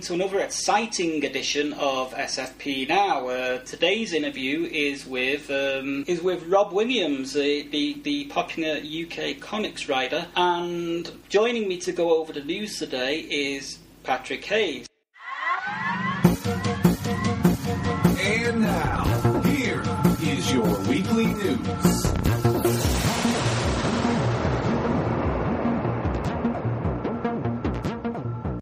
welcome to another exciting edition of SFP Now. Uh, today's interview is with um, is with Rob Williams, the, the the popular UK comics writer, and joining me to go over the news today is Patrick Hayes. And now,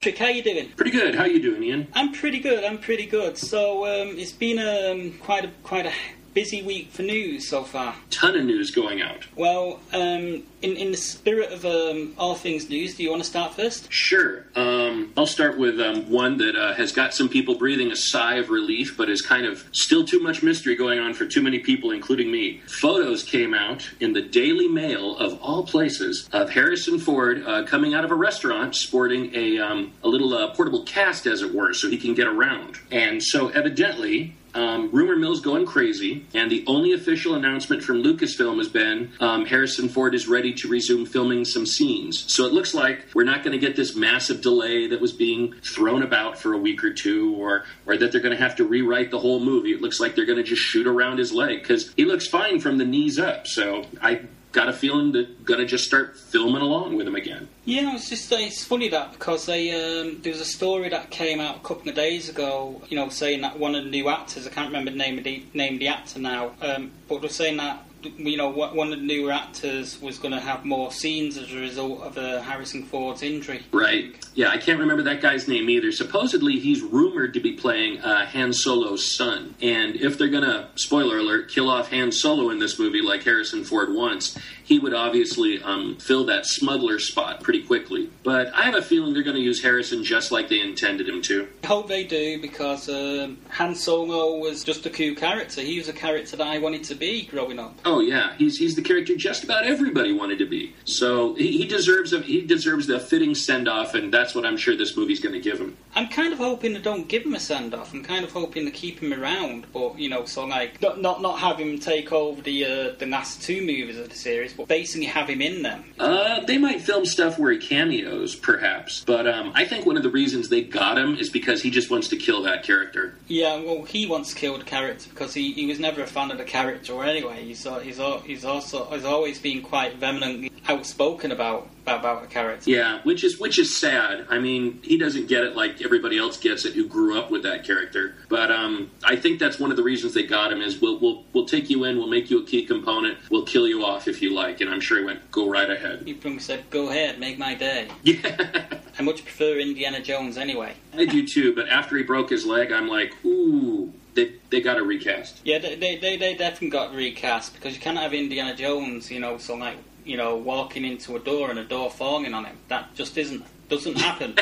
Patrick, how you doing? Pretty good. How you doing, Ian? I'm pretty good. I'm pretty good. So um, it's been um, quite a quite a busy week for news so far. Ton of news going out. Well, um, in in the spirit of um, all things news, do you want to start first? Sure. Um, I'll start with um, one that uh, has got some people breathing a sigh of relief, but is kind of still too much mystery going on for too many people, including me. Photos came out in the Daily Mail of all places of Harrison Ford uh, coming out of a restaurant sporting a um, a little uh, portable cast, as it were, so he can get around. And so, evidently, um, rumor mill's going crazy, and the only official announcement from Lucasfilm has been um, Harrison Ford is ready to resume filming some scenes. So it looks like we're not going to get this massive delay that was being thrown about for a week or two, or or that they're going to have to rewrite the whole movie. It looks like they're going to just shoot around his leg because he looks fine from the knees up. So I got a feeling going to just start filming along with him again. Yeah, it's just it's funny that because they um, there was a story that came out a couple of days ago, you know, saying that one of the new actors, I can't remember the name of the name of the actor now, um, but they're saying that you know one of the newer actors was going to have more scenes as a result of Harrison Ford's injury. Right. Yeah, I can't remember that guy's name either. Supposedly, he's rumored to be playing uh, Han Solo's son. And if they're going to, spoiler alert, kill off Han Solo in this movie like Harrison Ford wants, he would obviously um, fill that smuggler spot pretty quickly. But I have a feeling they're going to use Harrison just like they intended him to. I hope they do because um, Han Solo was just a cool character. He was a character that I wanted to be growing up. Oh yeah, he's he's the character just about everybody wanted to be. So he, he deserves a he deserves the fitting send off, and that's what I'm sure this movie's going to give him. I'm kind of hoping they don't give him a send off. I'm kind of hoping to keep him around, but you know, so like not not, not have him take over the uh, the last two movies of the series, basically have him in them. Uh, they might film stuff where he cameos, perhaps. But um, I think one of the reasons they got him is because he just wants to kill that character. Yeah, well, he wants to kill the character because he, he was never a fan of the character anyway. He's he's he's also has always been quite vehemently outspoken about about, about a character. Yeah, which is which is sad. I mean, he doesn't get it like everybody else gets it who grew up with that character. But um, I think that's one of the reasons they got him is we'll we'll we'll take you in, we'll make you a key component, we'll kill you off if you like. And I'm sure he went, go right ahead. He probably said, "Go ahead, make my day." Yeah, I much prefer Indiana Jones anyway. I do too. But after he broke his leg, I'm like, ooh, they they got to recast. Yeah, they, they, they, they definitely got recast because you can't have Indiana Jones, you know, so like, you know, walking into a door and a door falling on him. That just isn't, doesn't happen.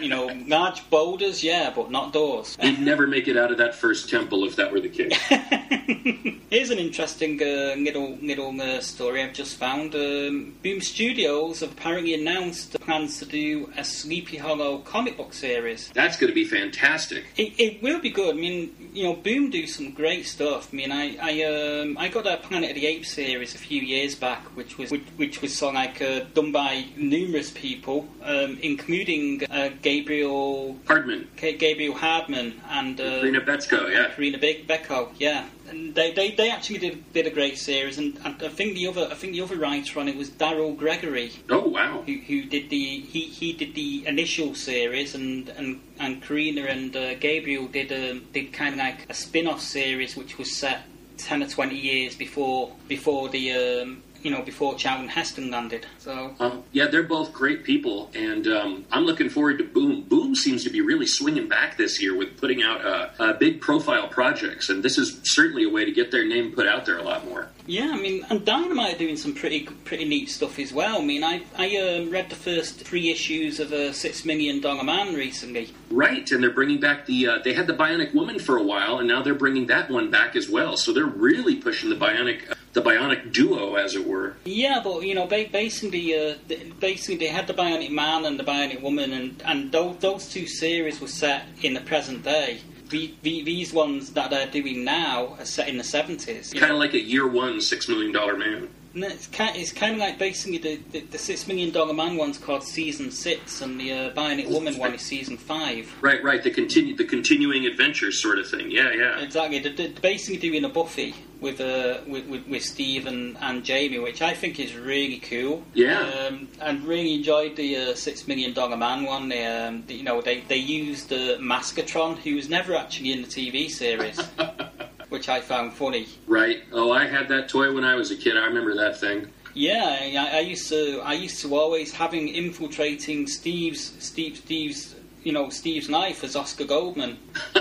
you know, large boulders, yeah, but not doors. He'd never make it out of that first temple if that were the case. Here's an interesting uh, little little uh, story I've just found. Um, Boom Studios have apparently announced plans to do a Sleepy Hollow comic book series. That's going to be fantastic. It, it will be good. I mean, you know, Boom do some great stuff. I mean, I I, um, I got a Planet of the Apes series a few years back, which was which, which was sort of like uh, done by numerous people. Um, including uh, Gabriel Hardman, K- Gabriel Hardman and uh, Corinna Bechko, yeah. Corinna Be- Bechko, yeah. And they, they, they actually did, did a great series, and, and I think the other I think the other writer on it was Daryl Gregory, Oh wow. who, who did the he, he did the initial series, and and, and Corinna and uh, Gabriel did um, did kind of like a spin off series, which was set ten or twenty years before before the um, you know before Charlton Heston landed. So Um, yeah, they're both great people, and um, I'm looking forward to Boom. Boom seems to be really swinging back this year with putting out uh, uh, big profile projects, and this is certainly a way to get their name put out there a lot more. Yeah, I mean, and Dynamite are doing some pretty pretty neat stuff as well. I mean, I I um, read the first three issues of a Six Million Dollar Man recently. Right, and they're bringing back the. Uh, they had the Bionic Woman for a while, and now they're bringing that one back as well. So they're really pushing the Bionic, the Bionic duo, as it were. Yeah, but you know, basically, uh, basically they had the Bionic Man and the Bionic Woman, and and those those two series were set in the present day. The, the, these ones that they're doing now are set in the seventies. Kind of like a year one Six Million Dollar Man. No, it's kind, it's kind of like basically the, the, the Six Million Dollar Man one's called Season Six, and the uh, Bionic Woman one is Season Five. Right, right. The continue, the continuing adventures sort of thing. Yeah, yeah. Exactly. They're, they're basically doing a Buffy with uh, with, with, with Steve and, and Jamie, which I think is really cool. Yeah. Um, and really enjoyed the uh, Six Million Dollar Man one. They, um, the- you know, they they used uh, Maskatron, who was never actually in the TV series, which I found funny. Right. Oh, I had that toy when I was a kid. I remember that thing. Yeah, I, I used to I used to always having infiltrating Steve's Steve Steve's you know Steve's knife as Oscar Goldman.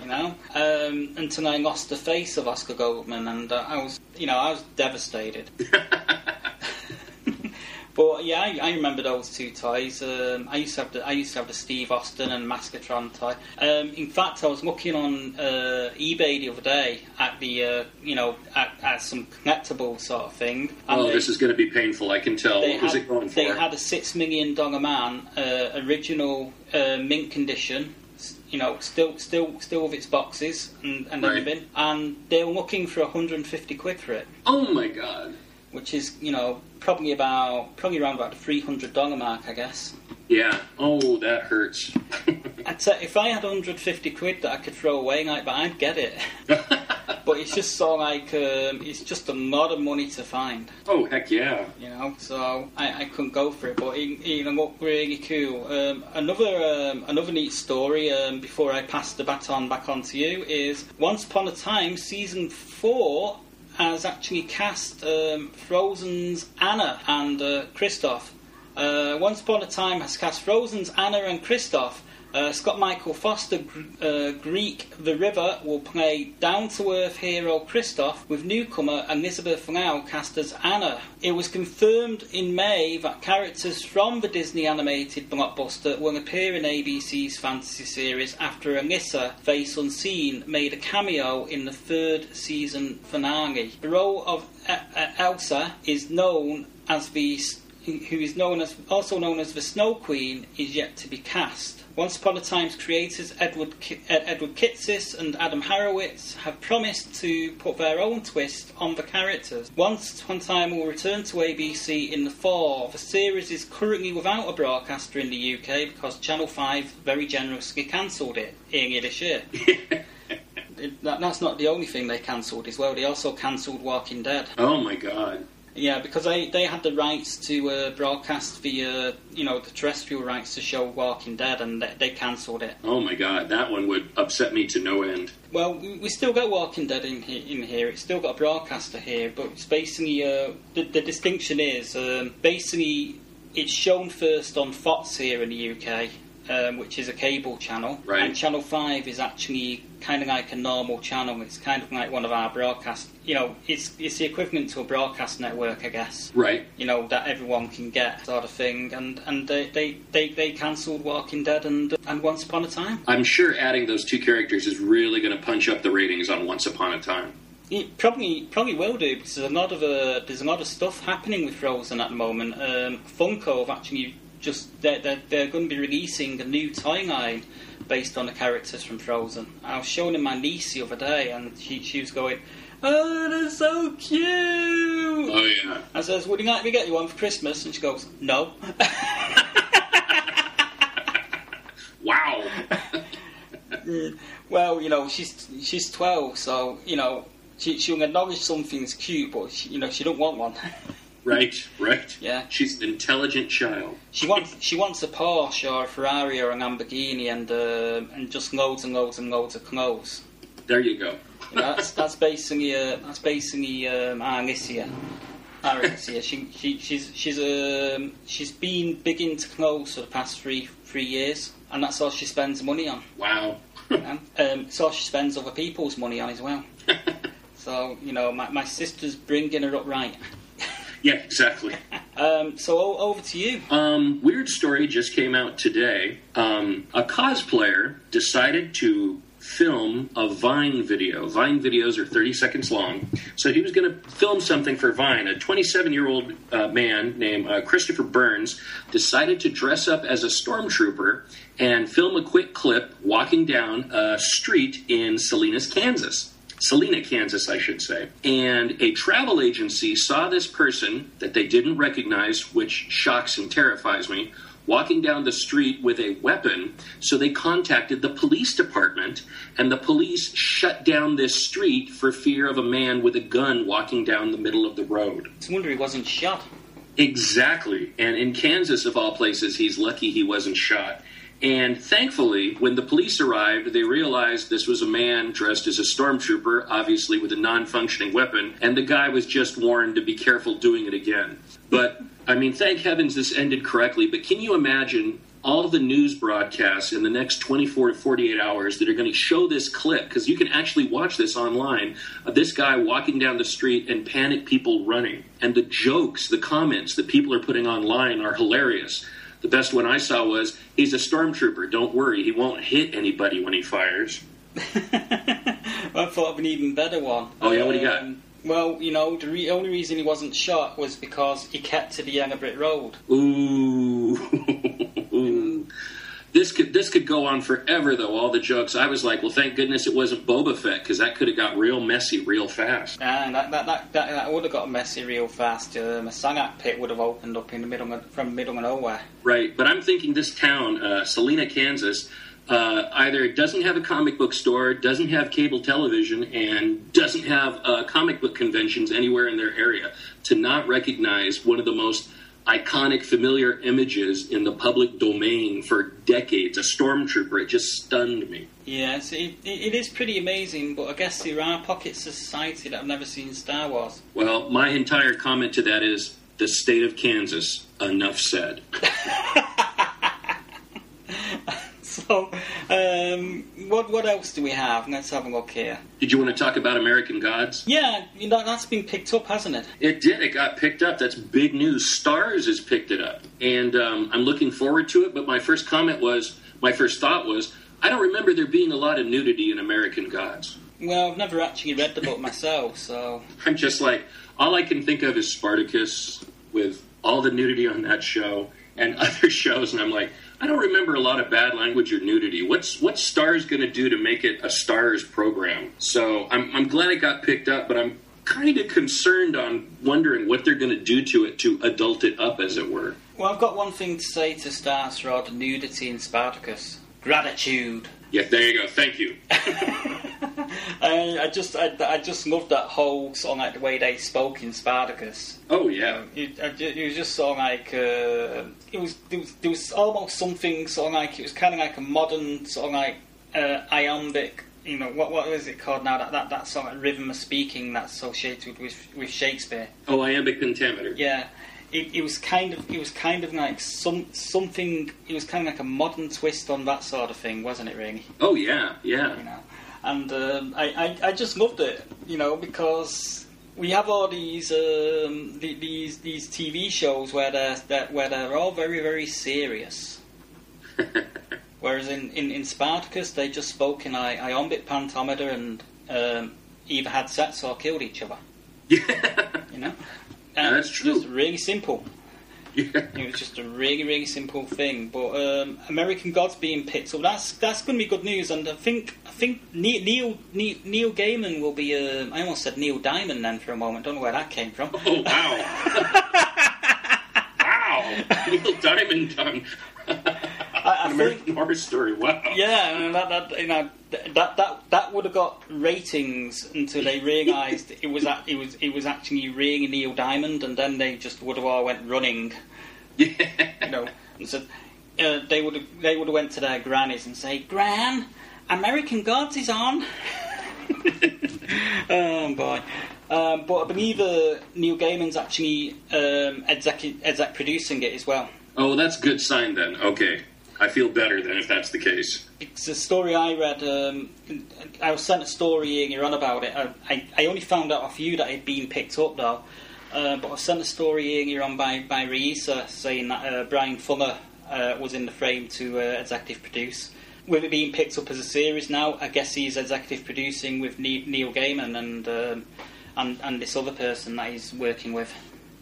you know, um, until I lost the face of Oscar Goldman, and uh, I was, you know, I was devastated. but yeah, I, I remember those two ties. Um, I used to have the I used to have the Steve Austin and Maskatron tie. Um, in fact, I was looking on uh, eBay the other day at the, uh, you know, at, at some collectible sort of thing. and Oh, they- this is going to be painful. I can tell. they had, it going for? they had a six million dollar man, uh, original uh, mint condition. You know, still, still, still with its boxes and, and Right. everything, and they were looking for 150 quid for it, oh my god. Which is, you know, probably about, probably around about the 300 dollar mark, I guess. Yeah. Oh, that hurts. I'd say if I had 150 quid that I could throw away, like, but I'd get it. but it's just so like, um, it's just a lot of money to find. oh heck yeah. you know. So I, I couldn't go for it, but it, it looked really cool. Um, another um, another neat story um, before I pass the baton back on to you is Once Upon a Time season four has actually cast um, Frozen's Anna and uh, Kristoff. Uh, Once Upon a Time has cast Frozen's Anna and Kristoff. Uh, Scott Michael Foster, uh, Greek The River, will play down to earth hero Kristoff with newcomer Elizabeth Lail cast as Anna. It was confirmed in May that characters from the Disney animated blockbuster will appear in ABC's fantasy series after Elsa, Face Unseen, made a cameo in the third season finale. The role of Elsa is known as the who is known as also known as the Snow Queen, is yet to be cast. Once Upon a Time's creators Edward Ki- uh, Edward Kitsis and Adam Horowitz have promised to put their own twist on the characters. Once Upon a Time will return to ABC in the fall. The series is currently without a broadcaster in the UK because Channel 5 very generously cancelled it earlier this year. That, that's not the only thing they cancelled as well. They also cancelled Walking Dead. Oh my god. Yeah, because they, they had the rights to uh, broadcast the uh, you know the terrestrial rights to show Walking Dead, and they, they cancelled it. Oh my god. That one would upset me to no end. Well, we, we still got Walking Dead in here, in here. It's still got a broadcaster here, but it's basically uh, the, the distinction is um, basically it's shown first on Fox here in the UK, um, which is a cable channel, Right. and Channel Five is actually kind of like a normal channel. It's kind of like one of our broadcast. You know, it's it's the equivalent to a broadcast network, I guess Right. you know that everyone can get sort of thing and and they they, they, they cancelled Walking Dead and and Once Upon a Time I'm sure adding those two characters is really going to punch up the ratings on Once Upon a Time. it probably probably will do because there's a lot of uh, there's a lot of stuff happening with Frozen at the moment um, Funko have actually just they're, they're, they're going to be releasing a new timeline based on the characters from Frozen. I was showing my niece the other day, and she, she was going, "Oh, they're so cute!" Oh yeah. I says, "Would you like me to get you one for Christmas?" And she goes, "No." wow. well, you know, she's she's twelve, so you know, she she'll acknowledge something's cute, but she, you know, she don't want one. Right, right. Yeah. She's an intelligent child. she wants she wants a Porsche or a Ferrari or a Lamborghini and uh, and just loads and loads and loads of clothes. There you go. You know, that's that's basically uh, that's basically um, Alicia. Alicia. She, she she's she's um, she's been big into clothes for the past three three years, and that's all she spends money on. Wow. You know? um, it's all she spends other people's money on as well. So you know, my, my sister's bringing her up right. Yeah, exactly. Um, so o- over to you. Um, weird story just came out today. Um, a cosplayer decided to film a Vine video. Vine videos are 30 seconds long. So he was going to film something for Vine. A 27 year old uh, man named uh, Christopher Burns decided to dress up as a stormtrooper and film a quick clip walking down a street in Salinas, Kansas. Salina, Kansas, I should say. And a travel agency saw this person that they didn't recognize, which shocks and terrifies me, walking down the street with a weapon. So they contacted the police department, and the police shut down this street for fear of a man with a gun walking down the middle of the road. It's a wonder he wasn't shot. Exactly. And in Kansas, of all places, he's lucky he wasn't shot. And thankfully, when the police arrived, they realized this was a man dressed as a stormtrooper, obviously with a non functioning weapon, and the guy was just warned to be careful doing it again. But, I mean, thank heavens this ended correctly, but can you imagine all the news broadcasts in the next 24 to 48 hours that are going to show this clip? Because you can actually watch this online of this guy walking down the street and panic people running. And the jokes the comments that people are putting online are hilarious the best one i saw was he's a stormtrooper don't worry he won't hit anybody when he fires I thought of an even better one. Oh, yeah? What do you got? Um, Well, you know, the re- only reason he wasn't shot was because he kept to the Brick Road. Ooh. This could this could go on forever though. All the jokes. I was like, well, thank goodness it wasn't Boba Fett because that could have got real messy real fast. And that, that, that, that, that would have got messy real fast. Um, a Sarlacc pit would have opened up in the middle of, from the middle of nowhere. Right, but I'm thinking this town, uh, Salina, Kansas, uh, either doesn't have a comic book store, doesn't have cable television, and doesn't have uh, comic book conventions anywhere in their area. To not recognize one of the most iconic, familiar images in the public domain for decades, a stormtrooper, it just stunned me. Yes, it, it, it is pretty amazing, but I guess there are pockets of society that have never seen Star Wars. Well, my entire comment to that is the state of Kansas. Enough said. So, um, what what else do we have? Let's have a look here. Did you want to talk about American Gods? Yeah, you know, that's been picked up, hasn't it? It did. It got picked up. That's big news. Starz has picked it up, and um, I'm looking forward to it. But my first comment was, my first thought was, I don't remember there being a lot of nudity in American Gods. Well, I've never actually read the book myself, so I'm just like, all I can think of is Spartacus with all the nudity on that show and other shows, and I'm like, I don't remember a lot of bad language or nudity. What's what's Starz going to do to make it a Starz program? So I'm I'm glad it got picked up, but I'm kind of concerned on wondering what they're going to do to it to adult it up, as it were. Well, I've got one thing to say to Starz the nudity in Spartacus. Gratitude. Yeah, there you go. Thank you. I, I just, I, I just loved that whole sort of like the way they spoke in Spartacus. Oh yeah. It, it was just sort of like uh, it was there, was there was almost something sort of like it was kind of like a modern sort of like uh, iambic. You know what what is it called now? That that, that sort of rhythm of speaking that's associated with with Shakespeare. Oh, iambic pentameter. Yeah, it, it was kind of it was kind of like some something. It was kind of like a modern twist on that sort of thing, wasn't it? Really, Oh yeah, yeah. you know. And um, I, I I just loved it, you know, because we have all these um, the, these these TV shows where they're, that where they're all very very serious. Whereas in, in, in Spartacus, they just spoke in i- iambic pentameter and um, either had sex or killed each other. Yeah. You know, Yeah, that's it's true. Just really simple. yeah. It was just a really, really simple thing. But um, American Gods being picked up, that's that's going to be good news. And I think I think Neil Neil, Neil Gaiman will be. Um, I almost said Neil Diamond then for a moment. Don't know where that came from. Oh wow. wow. Neil Diamond done. I An American Horror Story. Wow. Yeah, and that, that you know that that that would have got ratings until they realised it was a- it was it was actually ringing Neil Diamond, and then they just would have all went running, Yeah. you know, and so uh, they would have they would have went to their grannies and say, "Gran, American Gods is on." oh boy. Um, but I believe uh, Neil Gaiman's actually um, exec, exec producing it as well. Oh, that's a good sign then. Okay. I feel better than if that's the case. It's a story I read. Um, I was sent a story earlier on about it. I, I, I only found out off you that it had been picked up though. Uh, but I was sent a story earlier on by by Reisa saying that uh, Bryan Fuller uh, was in the frame to uh, executive produce. With it being picked up as a series now, I guess he's executive producing with Neil Gaiman and um, and and this other person that he's working with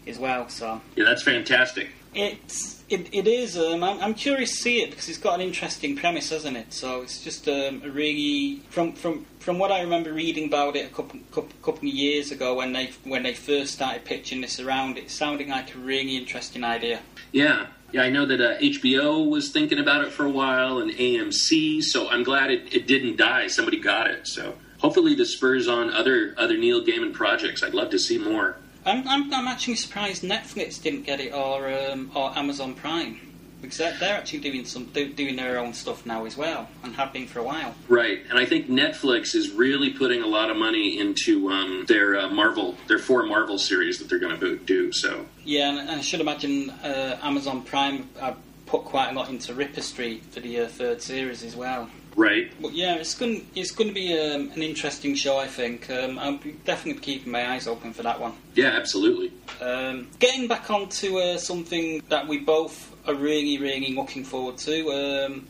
as well. So Yeah, that's fantastic. It's it, it is. Um, I'm, I'm curious to see it because it's got an interesting premise, hasn't it? So it's just um, a really from from from what I remember reading about it a couple, couple couple of years ago when they when they first started pitching this around. It sounding like a really interesting idea. Yeah. Yeah, I know that uh, HBO was thinking about it for a while and AMC, so I'm glad it, it didn't die. Somebody got it. So hopefully this spurs on other other Neil Gaiman projects. I'd love to see more. I'm I'm, I'm actually surprised Netflix didn't get it or um, or Amazon Prime because they're, they're actually doing some do, doing their own stuff now as well and have been for a while. Right, and I think Netflix is really putting a lot of money into um, their uh, Marvel, their four Marvel series that they're going to do. So Yeah, and, and I should imagine uh, Amazon Prime uh, put quite a lot into Ripper Street for the uh, third series as well. Right, But yeah, it's going it's going to be um, an interesting show. I think um, I'll be definitely keeping my eyes open for that one. yeah, absolutely. Um, getting back onto uh, something that we both are really really looking forward to. Um,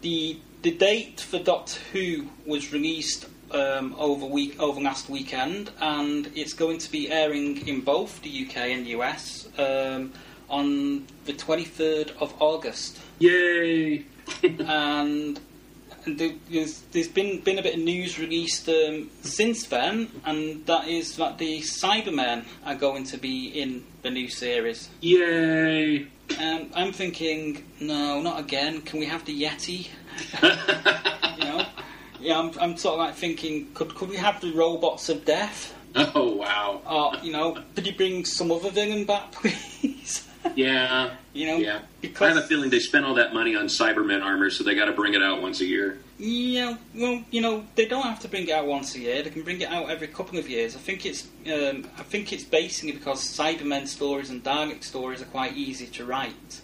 the the date for Doctor Who was released um, over week over last weekend, and it's going to be airing in both the UK and US um, on the 23rd of August. Yay! and and there- there's, there's been been a bit of news released um, since then, and that is that the Cybermen are going to be in the new series. Yay! Um, I'm thinking, no, not again. Can we have the Yeti? you know, yeah, I'm, I'm sort of like thinking, could could we have the robots of death? oh wow! Or you know, could you bring some other villain back, please? Yeah, you know, yeah. I have a feeling they spent all that money on Cybermen armor, so they got to bring it out once a year. Yeah, well, you know, they don't have to bring it out once a year. They can bring it out every couple of years. I think it's, um, I think it's basically because Cybermen stories and Dalek stories are quite easy to write.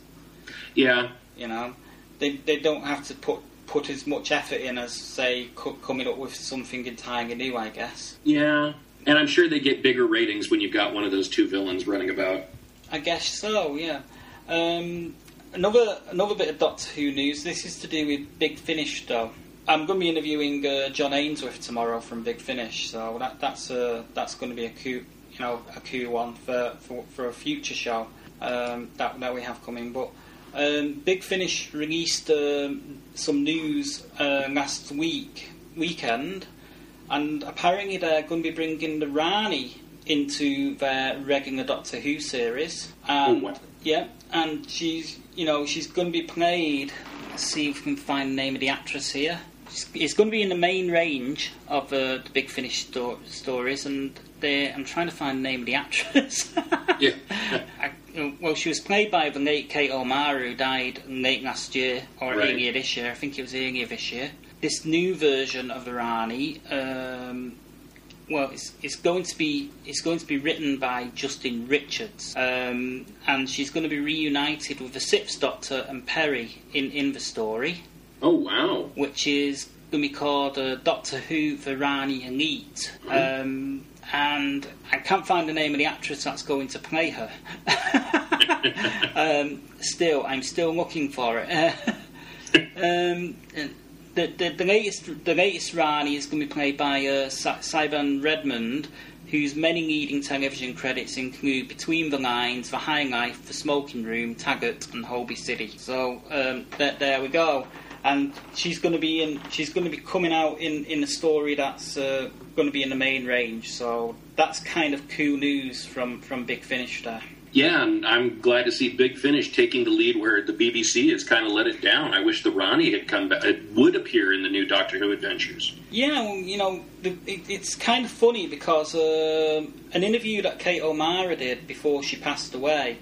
Yeah, You know, they they don't have to put put as much effort in as say co- coming up with something entirely new. I guess. yeah. And I'm sure they get bigger ratings when you've got one of those two villains running about. I guess so. Yeah. Um, another another bit of Doctor Who news. This is to do with Big Finish, though. I'm going to be interviewing uh, John Ainsworth tomorrow from Big Finish, so that, that's uh, that's going to be a coup, you know, a coup one for for, for a future show um, that that we have coming. But um, Big Finish released um, some news uh, last week weekend, and apparently they're going to be bringing the Rani into their regular Doctor Who series. And, Oh, wow. Yeah, and she's you know she's going to be played. Let's see if we can find the name of the actress here. She's, it's going to be in the main range of uh, the Big Finish sto- stories, and I'm trying to find the name of the actress. Yeah. I, well, she was played by the late Kate O'Mara, who died late last year, or Right. earlier this year. I think it was earlier this year. This new version of the Rani, um, well, it's, it's going to be it's going to be written by Justin Richards, um, and she's going to be reunited with the Sixth Doctor and Peri in in the story, Oh wow! which is going to be called uh, Doctor Who: The Rani Elite. Um, and I can't find the name of the actress that's going to play her. um, still, I'm still looking for it. um, the, the, the latest the latest Rani is going to be played by uh, Sa- Redmond, whose many leading television credits include Between the Lines, The High Life, The Smoking Room, Taggart, and Holby City. So um, there, there we go. And she's going to be in. She's going to be coming out in, in a story that's uh, going to be in the main range. So that's kind of cool news from, from Big Finish there. Yeah, and I'm glad to see Big Finish taking the lead where the BBC has kind of let it down. I wish the Rani had come back, it would appear in the new Doctor Who adventures. Yeah, you know, it's kind of funny because uh, an interview that Kate O'Mara did before she passed away,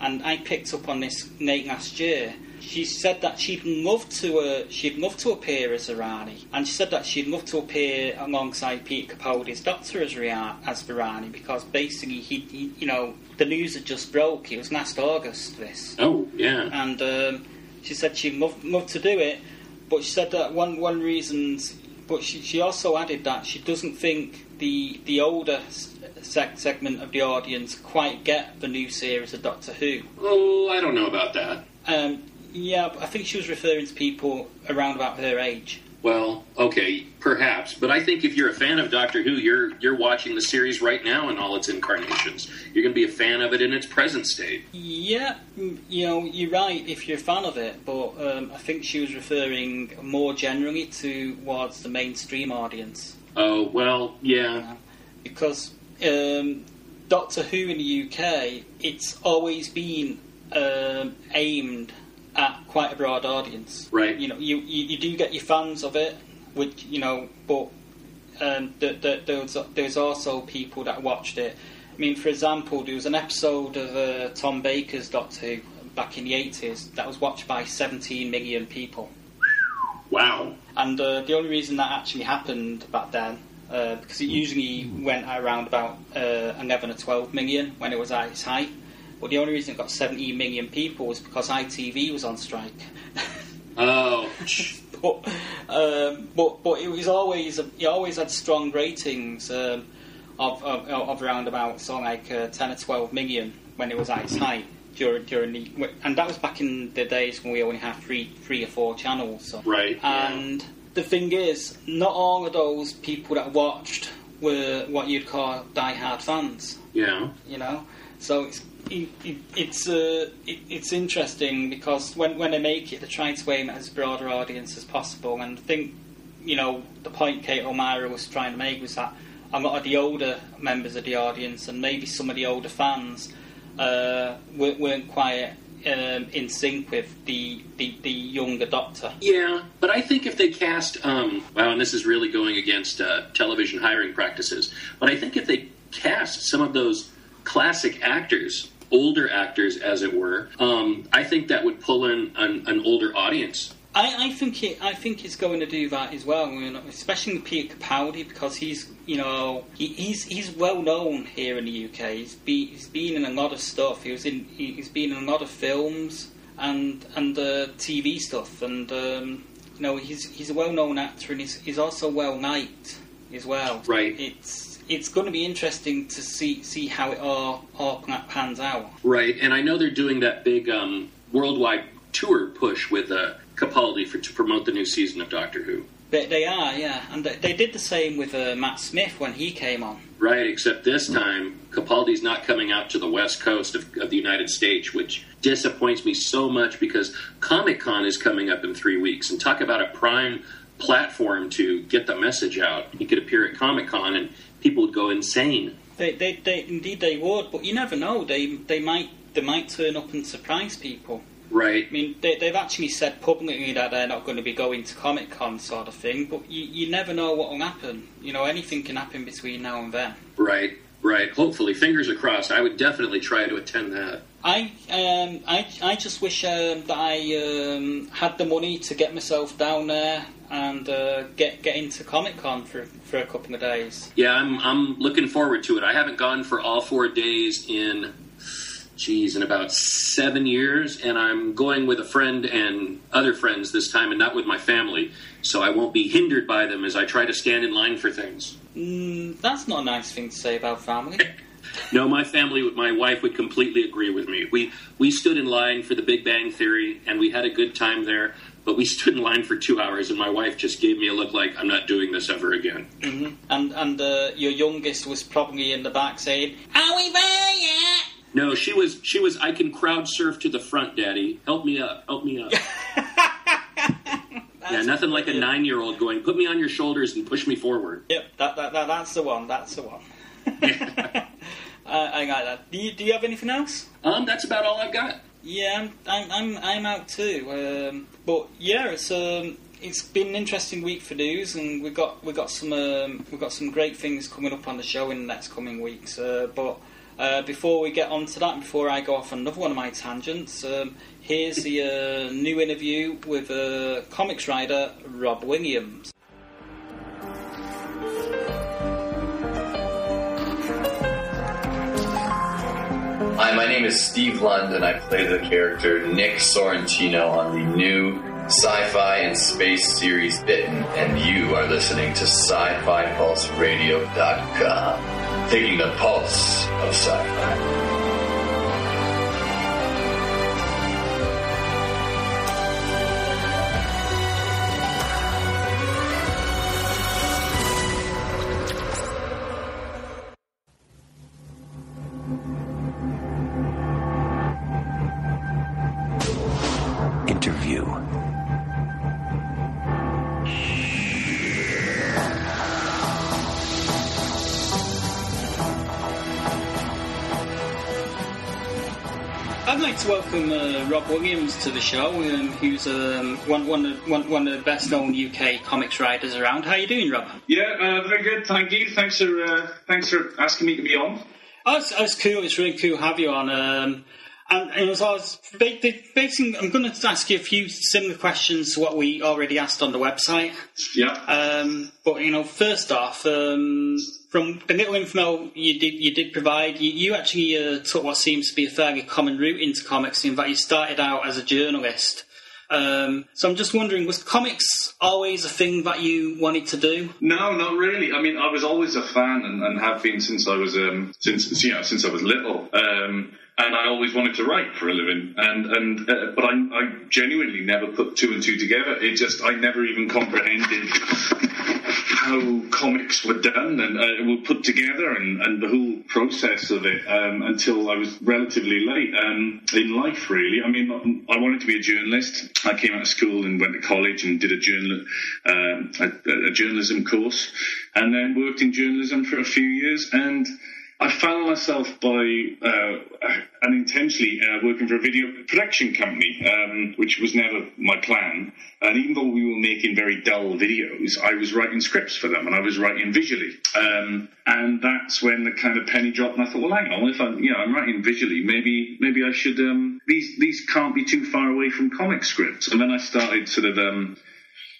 and I picked up on this late last year. She said that she'd love to uh, she'd love to appear as Irani, and she said that she'd love to appear alongside Peter Capaldi's Doctor as Ria- as Virani because basically he, he you know the news had just broke. It was last August. This Oh, yeah. and um, she said she'd love, to do it, but she said that one one reasons. But she, she also added that she doesn't think the the older seg- segment of the audience quite get the new series of Doctor Who. Oh, I don't know about that. Um, yeah, I think she was referring to people around about her age. Well, okay, perhaps, but I think if you're a fan of Doctor Who, you're you're watching the series right now in all its incarnations. You're going to be a fan of it in its present state. Yeah, mm, you know, you're right if you're a fan of it, but um, I think she was referring more generally towards the mainstream audience. Oh, well, yeah. because um, Doctor Who in the UK, it's always been um, aimed at quite a broad audience. Right. You know, you, you, you do get your fans of it, which you know, but um, th- th- there's there's also people that watched it. I mean, for example, there was an episode of uh, Tom Baker's Doctor Who back in the 80s that was watched by 17 million people. Wow. And uh, the only reason that actually happened back then, uh, because it usually went around about uh, 11 or 12 million when it was at its height. But the only reason it got 70 million people was because ITV was on strike. Oh, but, um, but but it was always it always had strong ratings um, of, of of around about so like uh, 10 or 12 million when it was at its height during during the and that was back in the days when we only had three three or four channels. So. right. yeah. And the thing is, not all of those people that watched were what you'd call die-hard fans. Yeah. You know, so it's it, it, it's uh, it, it's interesting because when when they make it, they try to aim at as a broader audience as possible. And I think you know the point Kate O'Mara was trying to make was that a lot of the older members of the audience and maybe some of the older fans uh, weren't, weren't quite um, in sync with the, the, the younger Doctor. Yeah, but I think if they cast, um, wow, and this is really going against uh, television hiring practices, but I think if they cast some of those classic actors, older actors as it were, um, I think that would pull in an, an older audience. I, I think it. I think it's going to do that as well. Especially with Peter Capaldi because he's, you know, he, he's he's well known here in the UK. He's, be, he's been in a lot of stuff. He was in. he- He's been in a lot of films and and uh, TV stuff. And um, you know, he's he's a well known actor and he's he's also well liked as well. Right. It's it's going to be interesting to see see how it all all pans out. Right, and I know they're doing that big um, worldwide tour push with uh, Capaldi for to promote the new season of Doctor Who. They, they are, yeah, and they, did the same with uh, Matt Smith when he came on. Right, except this time Capaldi's not coming out to the west coast of, of the United States, which disappoints me so much because Comic Con is coming up in three weeks, and talk about a prime platform to get the message out. He could appear at Comic Con, and people would go insane. They, they, they, indeed they would, but you never know. They, they might, they might turn up and surprise people. Right, I mean, they, they've actually said publicly that they're not going to be going to Comic Con, sort of thing. But you, you never know what will happen. You know, anything can happen between now and then. right, right. Hopefully, fingers are crossed. I would definitely try to attend that. I, um, I, I just wish um, that I um, had the money to get myself down there and uh, get get into Comic Con for for a couple of days. Yeah, I'm I'm looking forward to it. I haven't gone for all four days in, geez, in about seven years, and I'm going with a friend and other friends this time, and not with my family. So I won't be hindered by them as I try to stand in line for things. Mm, that's not a nice thing to say about family. No, my family, my wife would completely agree with me. We we stood in line for the Big Bang Theory, and we had a good time there. But we stood in line for two hours, and my wife just gave me a look like I'm not doing this ever again. and and uh, your youngest was probably in the back saying, "Are we there yet?" No, she was she was. I can crowd surf to the front, Daddy. Help me up. Help me up. yeah, nothing like a nine year old going, put me on your shoulders and push me forward. Yep, that, that, that that's the one. That's the one. I, I got that. Do you, do you have anything else? Um, that's about all I've got. Yeah, I'm, I'm, I'm, out too. Um, but yeah, it's um, it's been an interesting week for news, and we got we got some um, we got some great things coming up on the show in the next coming weeks. Uh, but uh, before we get on to that, before I go off on another one of my tangents, um, here's the uh, new interview with uh, comics writer Rob Williams. Hi, my name is Steve Lund, and I play the character Nick Sorrentino on the new sci-fi and space series Bitten, and you are listening to sci fi pulse SciFiPulseRadio.com, taking the pulse of sci-fi. Interview. To the show, um, who's um, one, one, of- one, one of the best known UK comics writers around. How are you doing, Rob? Yeah, uh, very good. Thank you. Thanks for uh, thanks for asking me to be on. Oh, it's, it's cool. It's really cool to have you on. Um, and, and as I was ba- ba- basing, I'm going to ask you a few similar questions to what we already asked on the website. Yeah. Um, but you know, first off, um, from the little info you did you did provide, you, you actually uh, took what seems to be a fairly common route into comics. In fact, you started out as a journalist. Um, so I'm just wondering, was comics always a thing that you wanted to do? No, not really. I mean, I was always a fan and, and have been since I was um, since you know since I was little. Um, and I always wanted to write for a living, and and uh, but I, I genuinely never put two and two together. It just I never even comprehended how comics were done and uh, were put together, and, and the whole process of it um, until I was relatively late um, in life. Really, I mean, I wanted to be a journalist. I came out of school and went to college and did a journal um, a, a journalism course, and then worked in journalism for a few years and. I found myself by uh, unintentionally uh, working for a video production company, um, which was never my plan. And even though we were making very dull videos, I was writing scripts for them, and I was writing visually. Um, and that's when the kind of penny dropped, and I thought, well, hang on, if I'm, you know, I'm writing visually, maybe, maybe I should. Um, these these can't be too far away from comic scripts. And then I started sort of.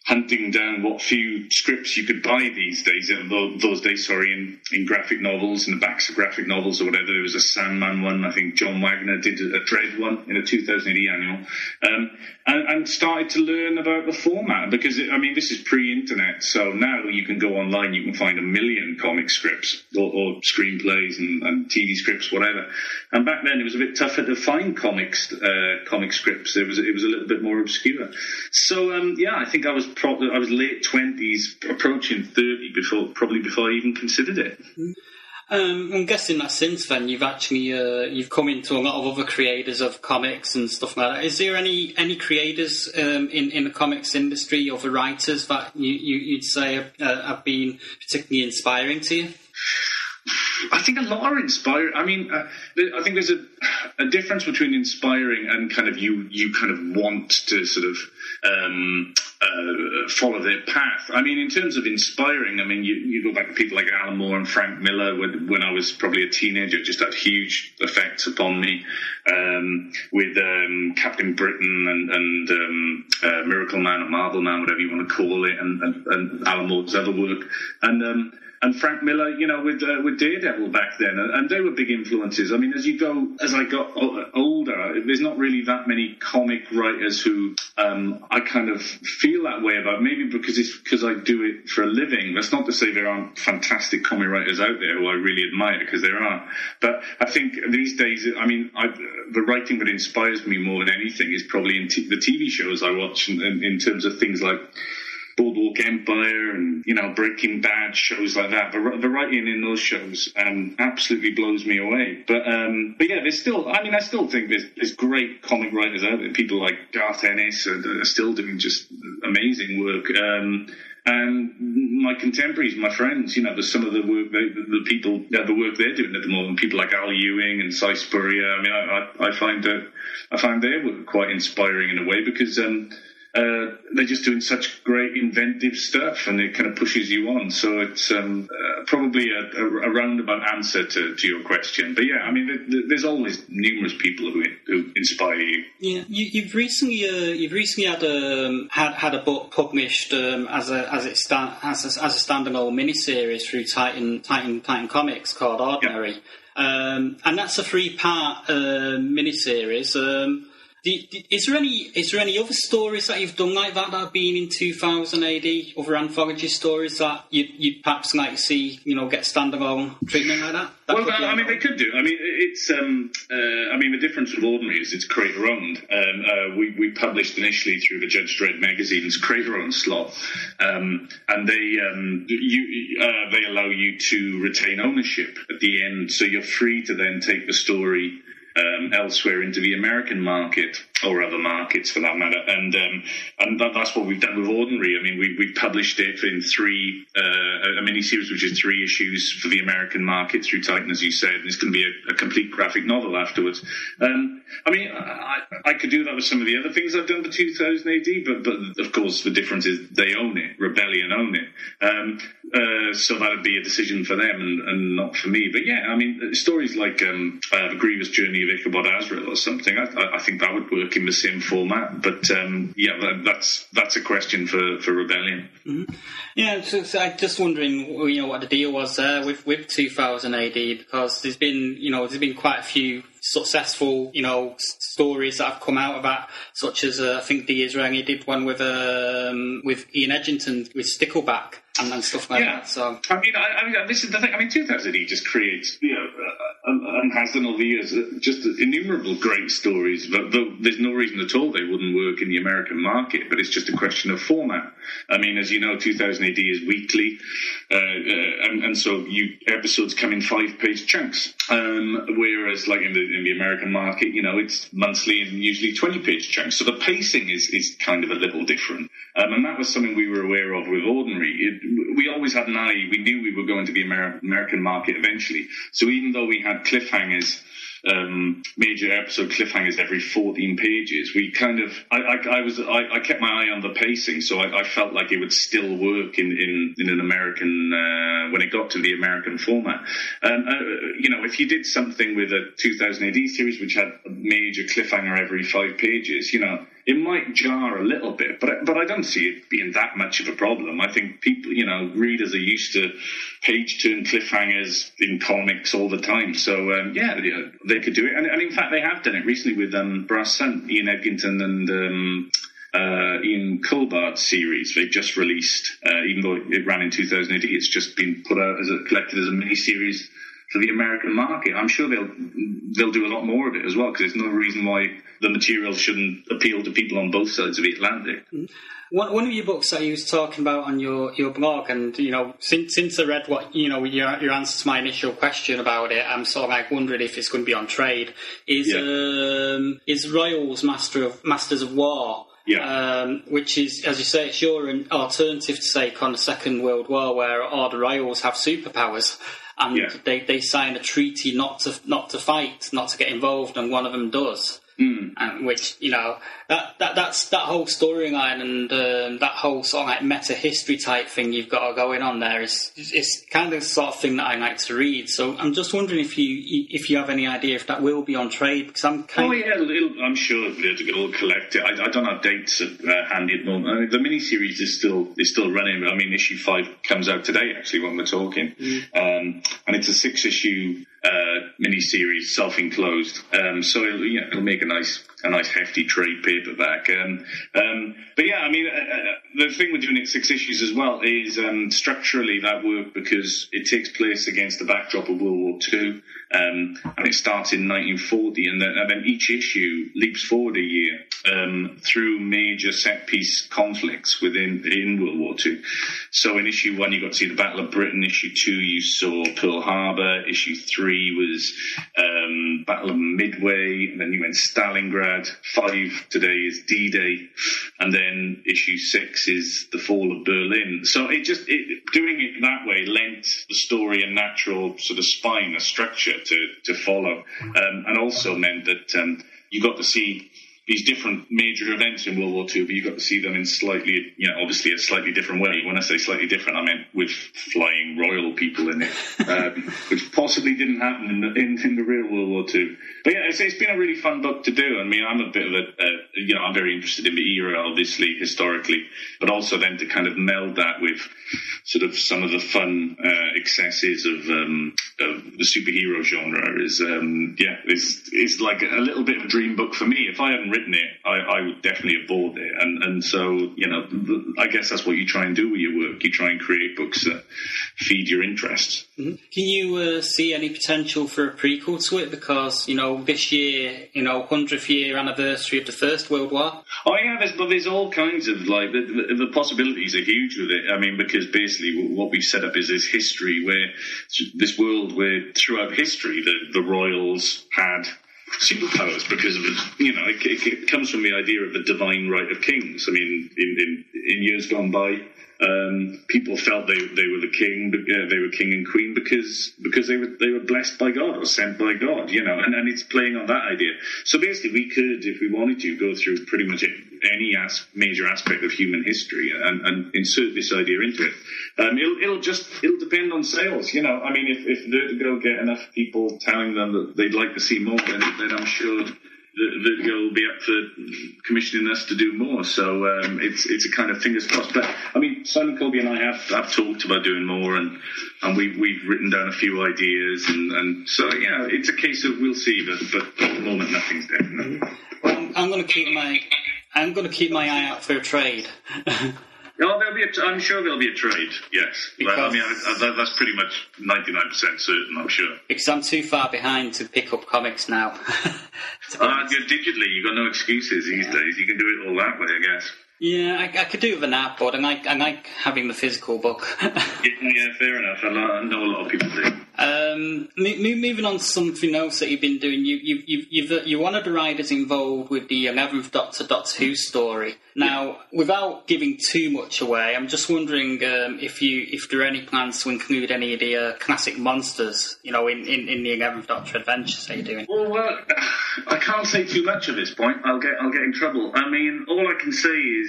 Hunting down what few scripts you could buy these days. Those days, sorry, in, in graphic novels, in the backs of graphic novels or whatever. There was a Sandman one. I think John Wagner did a Dredd one in a 2000 AD annual, um, and, and started to learn about the format because it, I mean this is pre-internet, so now you can go online, you can find a million comic scripts or, or screenplays and, and TV scripts, whatever. And back then it was a bit tougher to find comics, uh, comic scripts. It was it was a little bit more obscure. So um, yeah, I think I was pro- I was late twenties, approaching thirty before probably before I even considered it. Um, I'm guessing that since then you've actually uh, you've come into a lot of other creators of comics and stuff like that. Is there any any creators um, in in the comics industry or the writers that you, you you'd say have, uh, have been particularly inspiring to you? I think a lot are inspired. I mean, uh, I think there's a, a difference between inspiring and kind of you you kind of want to sort of um, uh, follow their path. I mean, in terms of inspiring, I mean, you, you go back to people like Alan Moore and Frank Miller when, when I was probably a teenager, just had huge effects upon me. Um, with um, Captain Britain and, and um, uh, Miracle Man or Marvel Man, whatever you want to call it, and, and, and Alan Moore's other work, and um, and Frank Miller, you know, with uh, with Daredevil back then, and, they were big influences. I mean, as you go, as I got older, there's not really that many comic writers who um, I kind of feel that way about. Maybe because it's because I do it for a living. That's not to say there aren't fantastic comic writers out there who I really admire, because there are. But I think these days, I mean, I, the writing that inspires me more than anything is probably in t- the TV shows I watch, in, in, in terms of things like. Boardwalk Empire and you know Breaking Bad shows like that. The, the writing in those shows um, absolutely blows me away. But um, but yeah, there's still. I mean, I still think there's there's great comic writers out there. People like Garth Ennis are, are still doing just amazing work. Um, and my contemporaries, my friends, you know, there's some of the work, they, the people, yeah, the work they're doing at the moment. People like Al Ewing and Si Spurrier. I mean, I, I, I find that I find their work quite inspiring in a way because. Um, uh, they're just doing such great inventive stuff and it kind of pushes you on. So it's um, uh, probably a, a, a, roundabout answer to, to your question. But yeah, I mean, there's always numerous people who, who inspire you. Yeah, you, have recently uh, you've recently had a um, had, had a book published um, as a as it sta- as a, as a standalone miniseries through Titan Titan Titan Comics called Ordinary. Yeah. Um, and that's a three part uh, miniseries. Um, is there any is there any other stories that you've done like that that have been in 2000 AD? Other anthology stories that you you perhaps like to see you know get standalone treatment like that? that well, I mean, they could do. I mean, it's um, uh, I mean the difference with Ordinary is it's creator owned. Um, uh, we we published initially through the Judge Dredd magazine's creator owned slot, um, and they um, you uh, they allow you to retain ownership at the end, so you're free to then take the story um, elsewhere into the American market or other markets for that matter. And um, and that, that's what we've done with Ordinary. I mean, we we published it in three uh, a mini series, which is three issues for the American market through Titan, as you said. And it's going to be a, a complete graphic novel afterwards. Um, I mean, I, I could do that with some of the other things I've done for 2000 AD, but but of course the difference is they own it. Rebellion own it. Um, uh, so that'd be a decision for them and, and, not for me. But yeah, I mean, stories like um, uh, the Grievous Journey of Ichabod Azrael or something, I, I think that would work in the same format. But um, yeah, that, that's that's a question for, for Rebellion. Mm-hmm. Yeah, so, so I'm just wondering, you know, what the deal was there with, with 2000 AD because there's been, you know, there's been quite a few successful, you know, stories that have come out of that, such as uh, I think D'Israeli did one with um, with Ian Edginton with Stickleback and, and stuff like yeah. that. So I mean, I, I, mean, this is the thing. I mean, 2000 AD just creates, you know, and has done over the years just innumerable great stories. But, there's no reason at all they wouldn't work in the American market. But it's just a question of format. I mean, as you know, 2000 AD is weekly, uh, uh, and, and, so you episodes come in five page chunks. Um, whereas, like in the, in the American market, you know, it's monthly and usually 20 page chunks. So the pacing is, is kind of a little different. Um, and that was something we were aware of with Ordinary. It, we always had an eye, we knew we were going to the Amer- American market eventually. So even though we had cliffhangers um, major episode cliffhangers every 14 pages. We kind of, I, I, I was, I, I, kept my eye on the pacing, so I, felt like it would still work in, in, in an American, uh, when it got to the American format. Um, uh, you know, if you did something with a 2000 AD series which had a major cliffhanger every five pages, you know, it might jar a little bit, but but I don't see it being that much of a problem. I think people, you know, readers are used to page turn cliffhangers in comics all the time. So um, yeah, they could do it, and, and, in fact, they have done it recently with um, Brass Sun, Ian Edginton, and. Um, uh, Ian Culbard's series They've just released, uh, even though it ran in 2008, it's just been put out as a collected as a mini series for the American market. I'm sure they'll they'll do a lot more of it as well because there's no reason why the material shouldn't appeal to people on both sides of the Atlantic. One, one of your books that you was talking about on your, your blog, and you know, since since I read what you know your your answer to my initial question about it, I'm sort of like wondering if it's going to be on trade. Is yeah. um, is Royals Master of Masters of War? Yeah. Um, which is, as you say, it's your alternative to say on the Second World War, where all the Royals have superpowers and yeah. they, they sign a treaty not to not to fight, not to get involved, and one of them does. Mm. And which you know that, that that's that whole storyline and um, that whole sort of like meta history type thing you've got going on there is it's kind of the sort of thing that I like to read. So I'm just wondering if you if you have any idea if that will be on trade because I'm kind. Oh yeah, I'm sure it'll collect it. I, I don't have dates uh, handy at the moment. I mean, the miniseries is still is still running. I mean, issue five comes out today actually when we're talking, mm. um, and it's a six issue uh, mini-series, self-enclosed. Um, so it'll, you know, it'll make a nice, a nice hefty trade paperback. Um, um, but yeah, I mean, uh, uh, the thing with doing it six issues as well is um, structurally that worked because it takes place against the backdrop of World War II. Um, and it starts in 1940, and then, and then, each issue leaps forward a year um, through major set piece conflicts within in World War II. So in issue one, you got to see the Battle of Britain. Issue two, you saw Pearl Harbor. Issue three, three was um, Battle of Midway, and then you went Stalingrad. Five today is D-Day, and then issue six is the fall of Berlin. So it just it, doing it that way lent the story a natural sort of spine, a structure to to follow, um, and also meant that um, you got to see these different major events in World War II, but you've got to see them in slightly, you know, obviously a slightly different way. When I say slightly different, I meant with flying royal people in it, um, which possibly didn't happen in the, in, in the real World War II. But yeah, it's, it's been a really fun book to do. I mean, I'm a bit of a, uh, you know, I'm very interested in the era, obviously, historically, but also then to kind of meld that with sort of some of the fun uh, excesses of, um, of the superhero genre is, um, yeah, is is like a little bit of a dream book for me. If I hadn't written it, I, I would definitely avoid it. And and so you know, I guess that's what you try and do with your work. You try and create books that feed your interests. Mm-hmm. Can you uh, see any potential for a prequel to it? Because you know, this year, you know, hundredth year anniversary of the First World War. Oh yeah, there's, but there's all kinds of like the, the, the possibilities are huge with it. I mean, because basically what we've set up is this history where this world where throughout history the, the royals had superpowers because of. You know, it, it, comes from the idea of the divine right of kings. I mean, in, in, in years gone by, um, people felt they they were the king, uh, they were king and queen because because they were they were blessed by God or sent by God, you know, and, and it's playing on that idea. So basically, we could, if we wanted to, go through pretty much any as- major aspect of human history and, and insert this idea into it. Um, it'll, it'll just it'll depend on sales, you know. I mean, if if Vertigo get enough people telling them that they'd like to see more, then, then I'm sure Vertigo will be up for commissioning us to do more. So um, it's it's a kind of fingers crossed. But I mean, Simon Coleby and I have have talked about doing more, and and we've we've written down a few ideas, and, and so yeah, it's a case of we'll see. But but at the moment, nothing's definite. Well, I'm, I'm going to keep my I'm going to keep my eye out for a trade. Oh, there'll be. A, I'm sure there'll be a trade. Yes, Because- I mean I, I, that's pretty much 99 percent certain. I'm sure. because I'm too far behind to pick up comics now. Uh, digitally, you've got no excuses these days. You can do it all that way, I guess. Yeah, I, I could do with an app, but I like I like having the physical book. Yeah, yeah, fair enough. I know, I know a lot of people do. Um, mo- mo- moving on to something else that you've been doing, you, you, you've, you've, you're one of the writers involved with the 11th Doctor Doctor Who story. Now, without giving too much away, I'm just wondering um, if you if there are any plans to include any of the uh, classic monsters, you know, in, in, in the 11th Doctor adventures that you're doing. Well, well, I can't say too much at this point. I'll get I'll get in trouble. I mean, all I can say is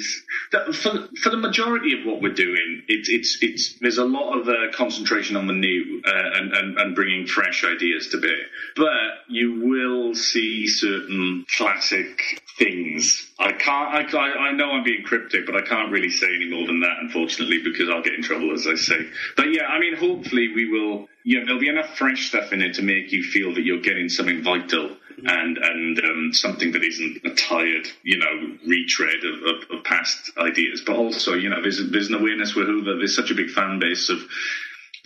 that for for the majority of what we're doing, it's it's it's there's a lot of uh, concentration on the new uh, and, and and bringing fresh ideas to bear. But you will see certain classic things. I can't. I, I know I'm being cryptic, but I can't really say any more than that, unfortunately, because I'll get in trouble as I say. But yeah, I mean, hopefully we will. Yeah, there'll be enough fresh stuff in it to make you feel that you're getting something vital and and um, something that isn't a tired, you know, retread of, of, of past ideas. But also, you know, there's there's an awareness with that there's such a big fan base of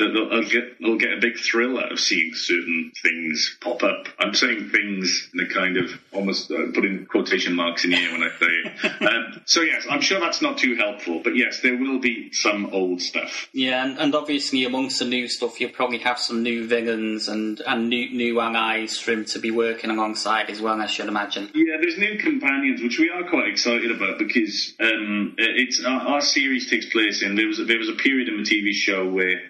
that they'll, get they'll get a big thrill out of seeing certain things pop up. I'm saying things in a kind of almost uh, putting quotation marks in here when I say it. um, so yes, I'm sure that's not too helpful, but yes, there will be some old stuff. Yeah, and, and obviously amongst the new stuff, you'll probably have some new villains and, and new new allies for him to be working alongside as well, I should imagine. Yeah, there's new companions, which we are quite excited about because um, it's our, our series takes place in there was a, there was a period in the TV show where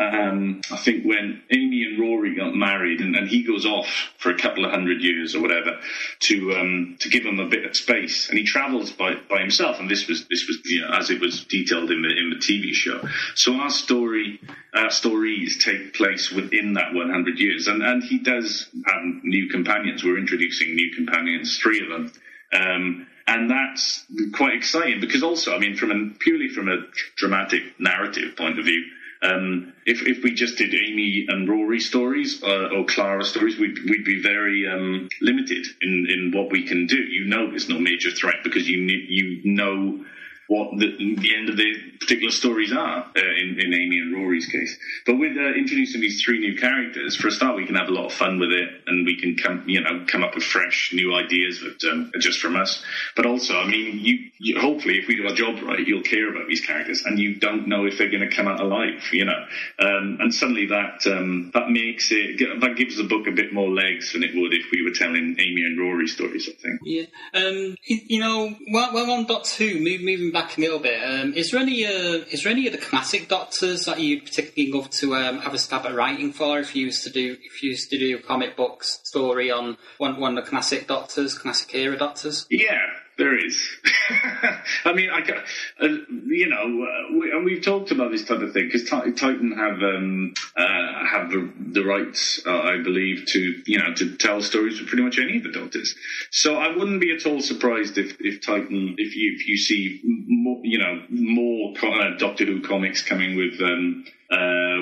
um, I think when Amy and Rory got married, and, and he goes off for a couple of hundred years or whatever to um, to give him a bit of space, and he travels by, by himself. And this was this was you know, as it was detailed in the in the TV show. So our story, our stories take place within that 100 years, and and he does have new companions. We're introducing new companions, three of them. Um, and that's quite exciting because also, I mean, from a purely from a dramatic narrative point of view, um, if if we just did Amy and Rory stories uh, or Clara stories, we'd we'd be very um, limited in in what we can do. You know, it's no major threat because you you know what the, the end of the particular stories are uh, in, in Amy and Rory's case. But with uh, introducing these three new characters, for a start, we can have a lot of fun with it, and we can come, you know, come up with fresh new ideas that um, are just from us. But also, I mean, you, you hopefully, if we do our job right, you'll care about these characters, and you don't know if they're going to come out alive, you know. Um, and suddenly that um, that makes it that gives the book a bit more legs than it would if we were telling Amy and Rory stories. I think. Yeah. Um, you, know, while, while on Doctor Who, moving back a little bit, um, is there any uh, is there any of the classic Doctors that you particularly love to um, have a stab at writing for? If you used to do if you used to do a comic book story on one one of the classic Doctors, classic era Doctors? Yeah, there is. I mean, I, uh, you know, uh, we, and we've talked about this type of thing because Titan have um, uh, have the, the rights, uh, I believe, to you know to tell stories for pretty much any of the Doctors. So I wouldn't be at all surprised if, if Titan, if you if you see more, you know, more uh, Doctor Who comics coming with. Um, uh,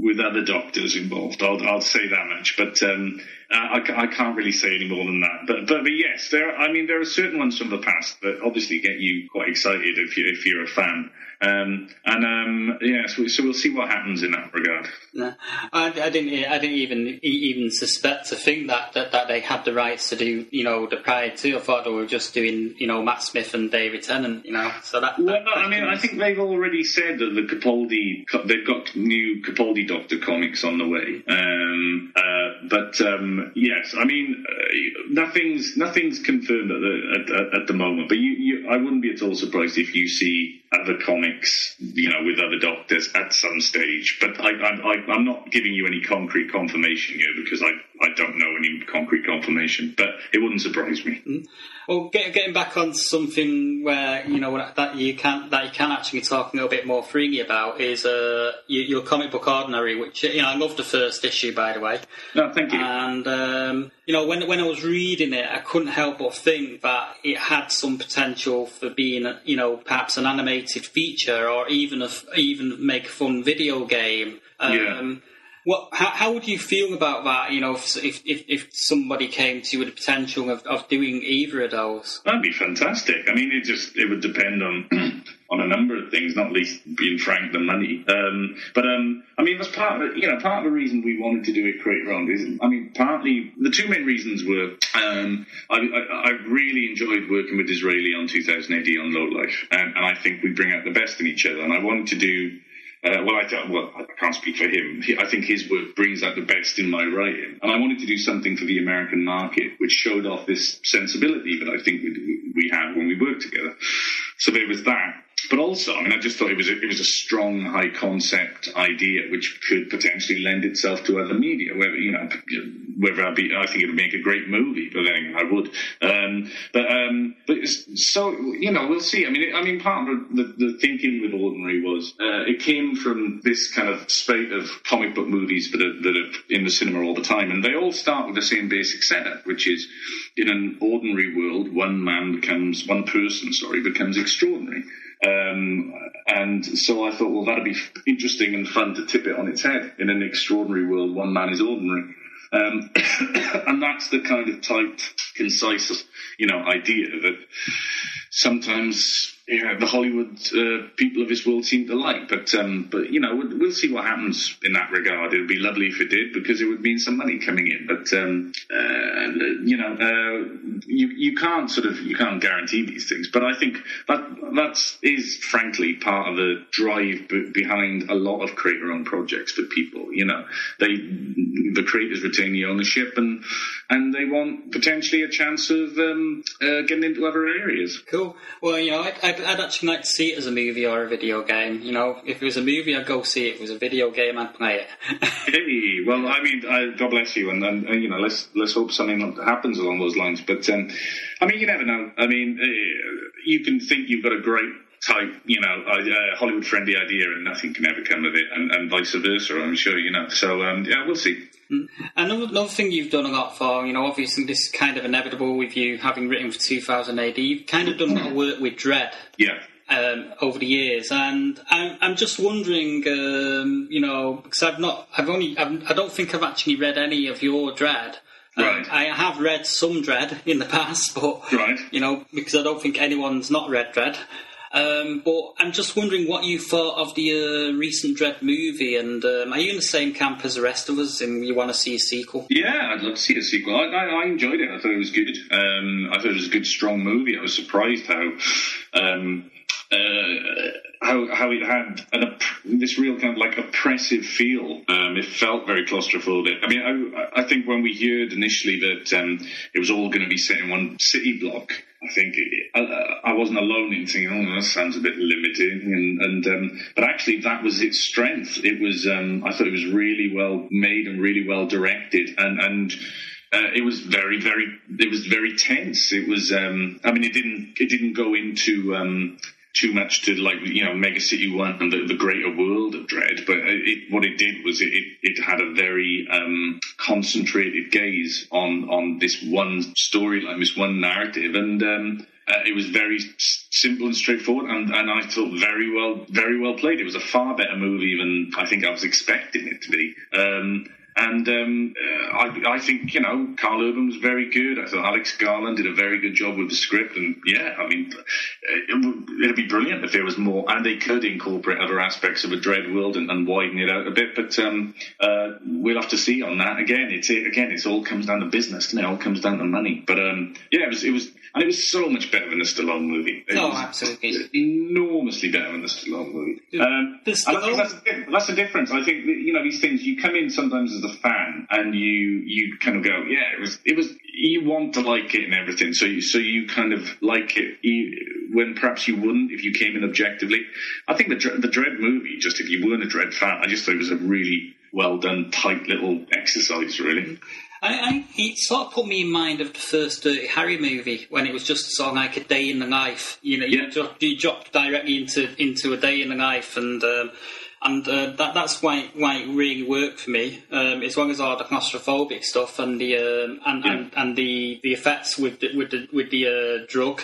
with other doctors involved, I'll, I'll say that much. But um, Uh, I, I can't really say any more than that. But, but but yes, there. I mean, there are certain ones from the past that obviously get you quite excited if you if you're a fan. Um, and um, yeah, so, so we'll see what happens in that regard. No, I, I didn't. I didn't even even suspect to think that, that, that they had the rights to do you know the prior to. I thought they were just doing you know Matt Smith and David Tennant. You know, so that. Well, that- no, I mean, I think they've already said that the Capaldi, they've got new Capaldi Doctor comics on the way. Um, uh, but um, yes, I mean, uh, nothing's nothing's confirmed at the at, at, the moment. But you, I wouldn't be at all surprised if you see other comics, you know, with other Doctors at some stage. But I, I'm not giving you any concrete confirmation here because I, I don't know any concrete confirmation. But it wouldn't surprise me. Well, get, getting back on something where you know that you can that you can actually talk a little bit more freely about is uh, your, your comic book ordinary, which you know I love the first issue by the way, No, thank you. and um, you know when when I was reading it, I couldn't help but think that it had some potential for being you know perhaps an animated feature or even a even make a fun video game. Um, Yeah. What, how, how would you feel about that? You know, if if, if, somebody came to you with the potential of, of doing either of those. That'd be fantastic. I mean, it just it would depend on on a number of things, not least being frank the money. Um, but um, I mean, that's part of. You know, part of the reason we wanted to do it creator owned is, I mean, partly the two main reasons were um, I, I, I really enjoyed working with D'Israeli on 2000 AD on Low Life, and, and I think we bring out the best in each other. And I wanted to do. Uh, well, I well, I can't speak for him. He, I think his work brings out the best in my writing, and I wanted to do something for the American market, which showed off this sensibility that I think we, we had when we worked together. So there was that. But also, I mean, I just thought it was a, it was a strong, high concept idea which could potentially lend itself to other media. Whether you know, whether I be, I think it would make a great movie, but then I would. Um, but um, but so you know, we'll see. I mean, it, I mean, part of the, the thinking with Ordinary was uh, it came from this kind of spate of comic book movies that are, that are in the cinema all the time, and they all start with the same basic setup, which is in an ordinary world, one man becomes one person, sorry, becomes extraordinary. Um, and so I thought, well, that'd be interesting and fun to tip it on its head. In an extraordinary world, one man is ordinary. Um, and that's the kind of tight, concise, you know, idea that sometimes you know, the Hollywood uh, people of this world seem to like. But um, but you know, we'll, we'll see what happens in that regard. It would be lovely if it did because it would mean some money coming in. But um, uh, you know, uh, you you can't sort of you can't guarantee these things. But I think that that is frankly part of the drive b- behind a lot of creator-owned projects for people. You know, they the creators retain the ownership and and they want potentially a chance of um, uh, getting into other areas. Cool. Well, you know, I'd, I'd, I'd actually like to see it as a movie or a video game. You know, if it was a movie, I'd go see it. If it was a video game, I'd play it. Hey, well, I mean, I, God bless you, and, and, and you know, let's let's hope something happens along those lines. But um, I mean, you never know. I mean, uh, you can think you've got a great type, you know, uh, Hollywood friendly idea, and nothing can ever come of it, and, and vice versa. I'm sure, you know. So um, yeah, we'll see. Another, another thing you've done a lot for, you know, obviously this is kind of inevitable with you having written for 2000 AD. You've kind of done a lot of work with Dredd. Yeah. um, over the years, and I'm, I'm just wondering, um, you know, because I've not, I've only, I've, I don't think I've actually read any of your Dredd. Um, Right. I have read some Dredd in the past, but Right. you know, because I don't think anyone's not read Dredd. Um, but I'm just wondering what you thought of the uh, recent Dredd movie, and um, are you in the same camp as the rest of us, and you want to see a sequel? Yeah, I'd love to see a sequel. I, I, I enjoyed it. I thought it was good. Um, I thought it was a good, strong movie. I was surprised how. Um, uh, how how it had an, this real kind of like oppressive feel. Um, it felt very claustrophobic. I mean, I, I think when we heard initially that um, it was all going to be set in one city block, I think it, I, I wasn't alone in thinking, "Oh, that sounds a bit limiting." And, and um, but actually, that was its strength. It was. Um, I thought it was really well made and really well directed, and and. Uh, it was very, very. It was very tense. It was. Um, I mean, it didn't. It didn't go into um, too much to like you know Mega City One and the, the greater world of Dredd, but it, what it did was it, it, had a very um, concentrated gaze on on this one storyline, this one narrative, and um, uh, it was very simple and straightforward, and, and I thought very well very well played. It was a far better movie than I think I was expecting it to be. Um, and um, uh, I, I think you know Carl Urban was very good. I thought Alex Garland did a very good job with the script, and yeah, I mean, it would, be brilliant if there was more, and they could incorporate other aspects of a Dredd world and, and widen it out a bit. But um, uh, we'll have to see on that. Again, it's again, it all comes down to business. and It all comes down to money. But um, yeah, it was it was, and it was so much better than the Stallone movie. It No, was absolutely. enormously better than the Stallone movie. Um, The Stallone- that's, the- that's the difference. I think that, you know these things. You come in sometimes as a fan, and you you kind of go, yeah, it was it was. You want to like it and everything, so you so you kind of like it you, when perhaps you wouldn't if you came in objectively. I think the the Dredd movie, just if you weren't a Dredd fan, I just thought it was a really well done, tight little exercise, really. I, I, it sort of put me in mind of the first Dirty Harry movie when it was just sort of like a day in the life. You know, you, Yeah. drop, you drop directly into into a day in the life, and um, and uh, that that's why why it really worked for me. Um, as well as all the claustrophobic stuff and the um, and, Yeah. and and the the effects with the, with the with the uh, drug.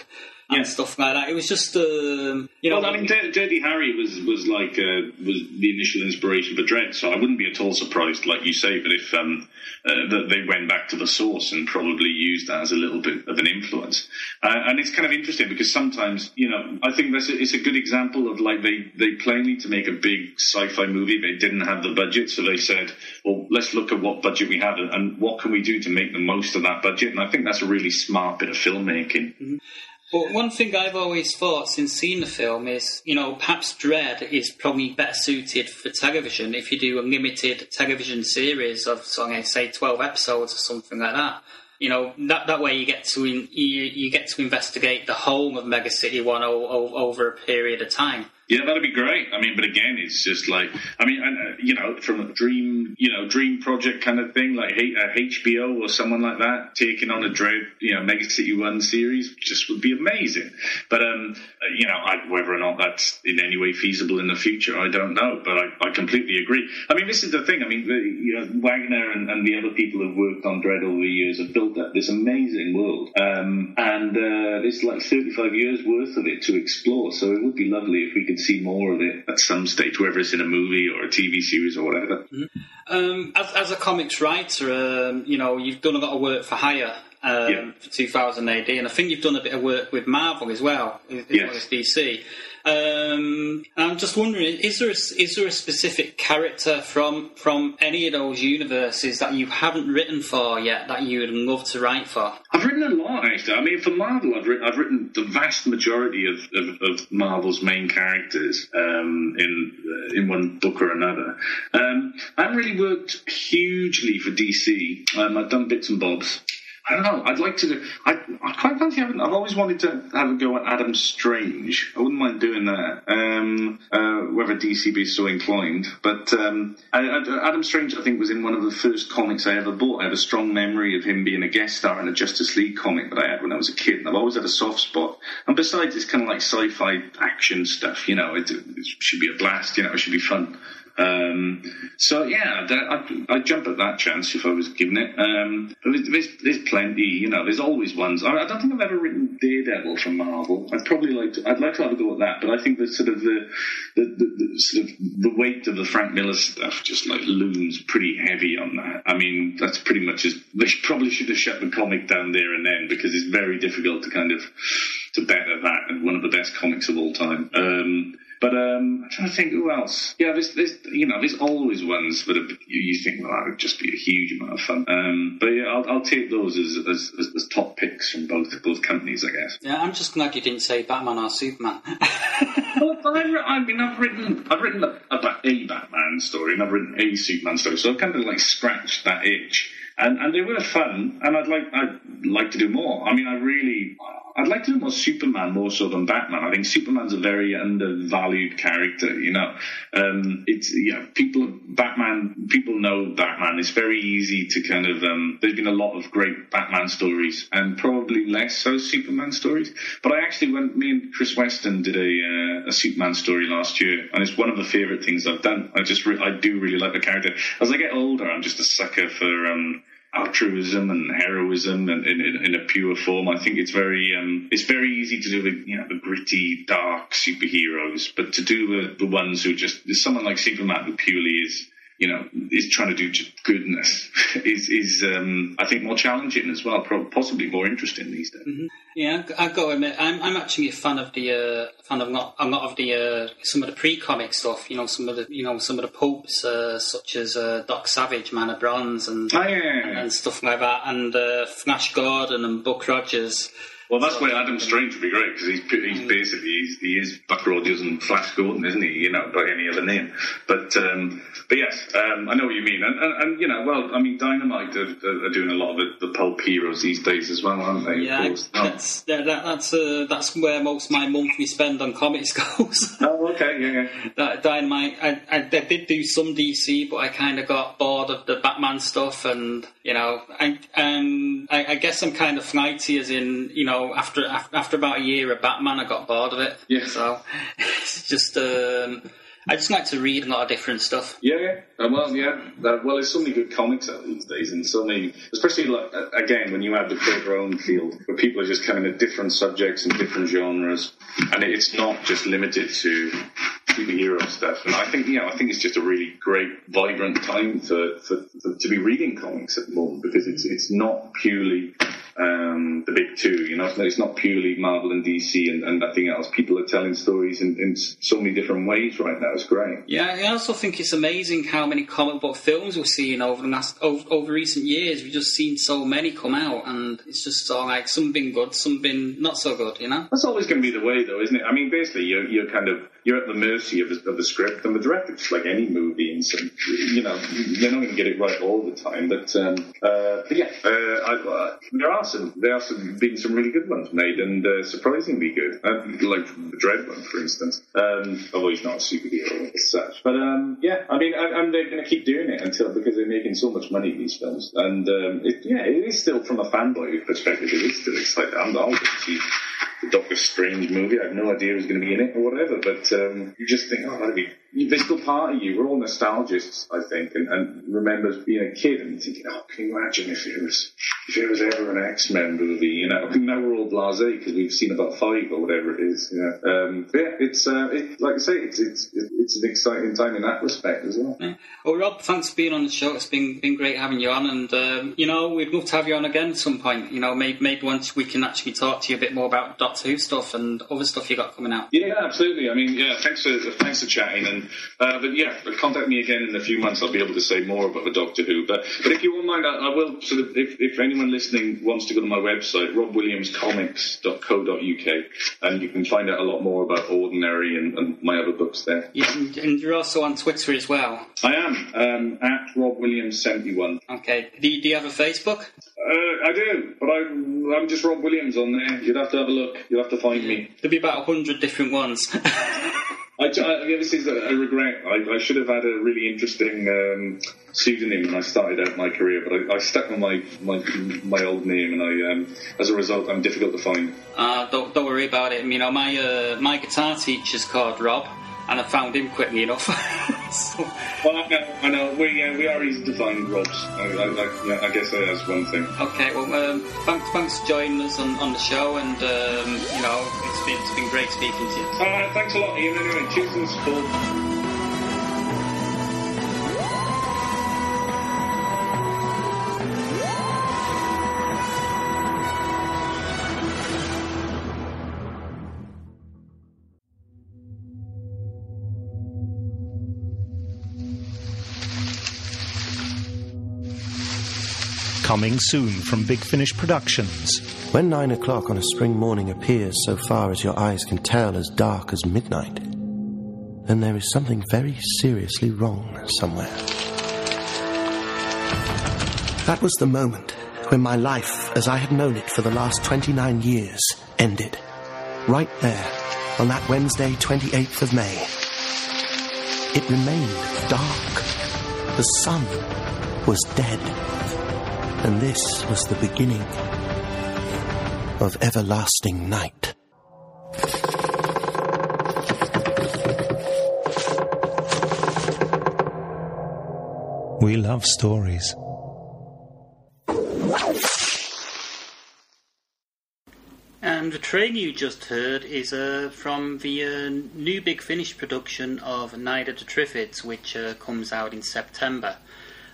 And Yeah. stuff like that. It was just, um, you know, Well, I mean, Dir- Dirty Harry was was like uh, was the initial inspiration for Dredd, so I wouldn't be at all surprised, like you say, that if um, uh, that they went back to the source and probably used that as a little bit of an influence. Uh, and it's kind of interesting because sometimes, you know, I think that's a, it's a good example of like they they plainly to make a big sci-fi movie, they didn't have the budget, so they said, well, let's look at what budget we have and, and what can we do to make the most of that budget. And I think that's a really smart bit of filmmaking. But one thing I've always thought since seeing the film is, you know, perhaps Dredd is probably better suited for television if you do a limited television series of, say, twelve episodes or something like that. You know, that that way you get to in, you, you get to investigate the whole of Mega City One o- o- over a period of time. Yeah, that'd be great. I mean, but again, it's just like, I mean, and, uh, you know, from a dream, you know, dream project kind of thing, like H- uh, HBO or someone like that taking on a Dredd, you know, Mega City One series, just would be amazing. But um, uh, you know, I, whether or not that's in any way feasible in the future, I don't know. But I, I completely agree. I mean, this is the thing. I mean, the, you know, Wagner and, and the other people who've worked on Dredd over the years have built up this amazing world, um, and uh, there's like 35 years worth of it to explore. So it would be lovely if we could see more of it at some stage, whether it's in a movie or a TV series or whatever. Um, as, as a comics writer, um, you know, you've done a lot of work for Hire um, Yeah. for 2000 AD, and I think you've done a bit of work with Marvel as well, as as Yes. well as DC. Um, I'm just wondering, is there a, is there a specific character from from any of those universes that you haven't written for yet that you would love to write for? I've written a lot, actually. I mean, for Marvel, I've written, I've written the vast majority of, of, of Marvel's main characters um, in uh, in one book or another. Um, I haven't really worked hugely for DC. Um, I've done bits and bobs. I don't know. I'd like to. Do, I, I quite fancy having. I've always wanted to have a go at Adam Strange. I wouldn't mind doing that. Um, uh, whether DC be so inclined, but um, I, I, Adam Strange, I think, was in one of the first comics I ever bought. I have a strong memory of him being a guest star in a Justice League comic that I had when I was a kid, and I've always had a soft spot. And besides, it's kind of like sci-fi action stuff. You know, it, it should be a blast. You know, it should be fun. Um, so yeah, that, I'd, I'd jump at that chance if I was given it. Um, there's, there's, plenty, you know. There's always ones. I, I don't think I've ever written Daredevil from Marvel. I'd probably like to. I'd like to have a go at that, but I think that sort of the the, the, the sort of the weight of the Frank Miller stuff just like looms pretty heavy on that. I mean, that's pretty much as they probably should have shut the comic down there and then because it's very difficult to kind of to better that and one of the best comics of all time. Um, but um, I'm trying to think who else. Yeah, there's, there's you know there's always ones that are, you, think well that would just be a huge amount of fun. Um, but yeah, I'll, I'll take those as, as, as, as top picks from both both companies, I guess. Yeah, I'm just glad you didn't say Batman or Superman. Well, I've, writ- I mean, I've written, I've written a, a, a Batman story, and I've written a Superman story, so I've kind of like scratched that itch, and and they were fun, and I'd like, I'd like to do more. I mean, I really, I'd like to do more Superman more so than Batman. I think Superman's a very undervalued character. You know, um, it's yeah, people, Batman, people know Batman. It's very easy to kind of. Um, there's been a lot of great Batman stories, and probably less so Superman stories. But I actually went. Me and Chris Weston did a uh, a Superman story last year, and it's one of the favorite things I've done. I just re- I do really like the character. As I get older, I'm just a sucker for. Um, altruism and heroism and in, in, in a pure form. I think it's very um, it's very easy to do the you know the gritty, dark superheroes, but to do the, the ones who just there's someone like Superman who purely is you know is trying to do goodness is is um, I think more challenging as well, possibly more interesting these days. Yeah, I've got to admit, I'm, I'm actually a fan of the uh, fan of not a lot of the uh, some of the pre-comic stuff. You know, some of the you know some of the pulps uh, such as uh, Doc Savage, Man of Bronze, and Oh, yeah, yeah, yeah. and stuff like that, and uh, Flash Gordon and Buck Rogers. Well, that's why Adam Strange would be great because he's he's basically he's, he is Buck Rogers and Flash Gordon, isn't he? You know, by any other name. But um, but yes, um, I know what you mean, and, and, and you know, well, I mean, Dynamite are, are doing a lot of the, the pulp heroes these days as well, aren't they? Yeah, that's that, that, that's uh, that's where most of my monthly spend on comics goes. Oh, okay, yeah, yeah. that Dynamite, I, I, I did do some DC, but I kind of got bored of the Batman stuff, and you know, I um, I, I guess I'm kind of flighty, as in, you know, after after, after about a year of Batman, I got bored of it. Yeah. So it's just um, I just like to read a lot of different stuff. Yeah, yeah. Uh, well, yeah. Uh, well, there's so many good comics out these days, and so many, especially like again when you have the creator-owned field, where people are just coming at different subjects and different genres, and it's not just limited to superhero stuff. And I think, you know, I think it's just a really great, vibrant time for, for, for to be reading comics at the moment because it's it's not purely um, the big two. You know, it's not, it's not purely Marvel and DC and, and nothing else. People are telling stories in, in so many different ways right now. It's great. Yeah, I also think it's amazing how many comic book films we're seeing over the last over, over recent years. We've just seen so many come out, and it's just so like some been good, some been not so good. You know. That's always going to be the way, though, isn't it? I mean, basically, you're, you're kind of you're at the mercy of of the script and the director, just like any movie. And so, you know, you're not going to get it right all the time. But, um, uh, but yeah, uh, I, uh, there are some there are some been some really good ones made and uh, surprisingly good. Uh, like the Dredd one, for instance. Um, although he's not a superhero as such, but um, yeah, I mean, and, and they're going to keep doing it until because they're making so much money these films. And um, it, yeah, it is still from a fanboy perspective, it is still exciting. I'm, I'll go see the Doctor Strange movie. I have no idea who's going to be in it or whatever, but um, you just think, oh, that'd be. Still part of you. We're all nostalgists, I think, and, and remembers being a kid and thinking, oh, can you imagine if it was if it was ever an X Men movie? You know, now we're all blasé because we've seen about five or whatever it is. You know, um, yeah, it's uh, it, like I say, it's it's it's an exciting time in that respect as well. Yeah. Well, Rob, thanks for being on the show. It's been been great having you on, and um, you know we'd love to have you on again at some point. You know, maybe maybe once we can actually talk to you a bit more about Doctor Who stuff and other stuff you got coming out. Yeah, absolutely. I mean, yeah, thanks for thanks for chatting, and uh, but yeah, but contact me again in a few months. I'll be able to say more about the Doctor Who. But but if you won't mind, I, I will sort of if, if anyone listening wants to go to my website, robwilliamscomics.co.uk, and you can find out a lot more about Ordinary and, and my other books there. Yeah, and, and you're also on Twitter as well. I am um, at Rob Williams seventy one. Okay. Do you, do you have a Facebook? Uh, I do, but I, I'm just Rob Williams on there. You'd have to have a look. You'll have to find me. There'll be about a hundred different ones. I, I, yeah, this is a, a regret. I, I should have had a really interesting um, pseudonym when I started out my career, but I, I stuck with my, my my old name, and I um, as a result, I'm difficult to find. uh, don't, don't worry about it. You know, my uh, my guitar teacher's called Rob, and I found him quickly enough. so, Well, I know, I know. We uh, we are easy to find, Robs. I, I, I, I guess that's one thing. okay, well, um, thanks, thanks for joining us on, on the show, and um, you know, it's been it's been great speaking to you. All right, thanks a lot, Ian. Anyway, cheers and support. Coming soon from Big Finish Productions. When nine o'clock on a spring morning appears so far as your eyes can tell as dark as midnight, then there is something very seriously wrong somewhere. That was the moment when my life, as I had known it for the last 29 years, ended. Right there, on that Wednesday, 28th of May. It remained dark. The sun was dead. And this was the beginning of everlasting night. We love stories. And the train you just heard is uh, from the uh, new Big Finish production of Night of the Triffids, which uh, comes out in September.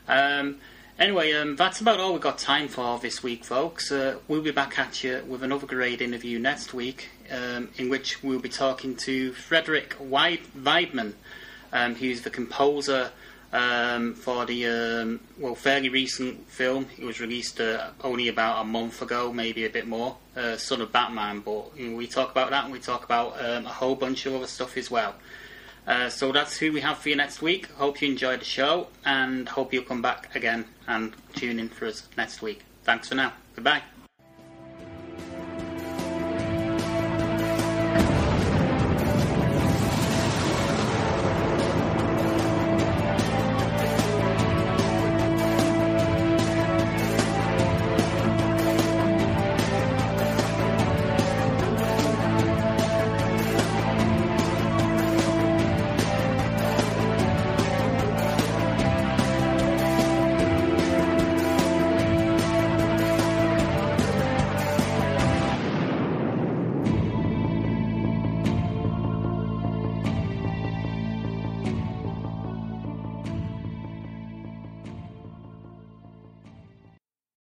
Um, anyway, um, that's about all we've got time for this week, folks. Uh, we'll be back at you with another great interview next week, um, in which we'll be talking to Frederik Wiedmann, um, who's the composer um, for the um, well fairly recent film. It was released uh, only about a month ago, maybe a bit more. Uh, Son of Batman, but you know, we talk about that and we talk about um, a whole bunch of other stuff as well. Uh, so that's who we have for you next week. Hope you enjoyed the show and hope you'll come back again and tune in for us next week. Thanks for now. Goodbye.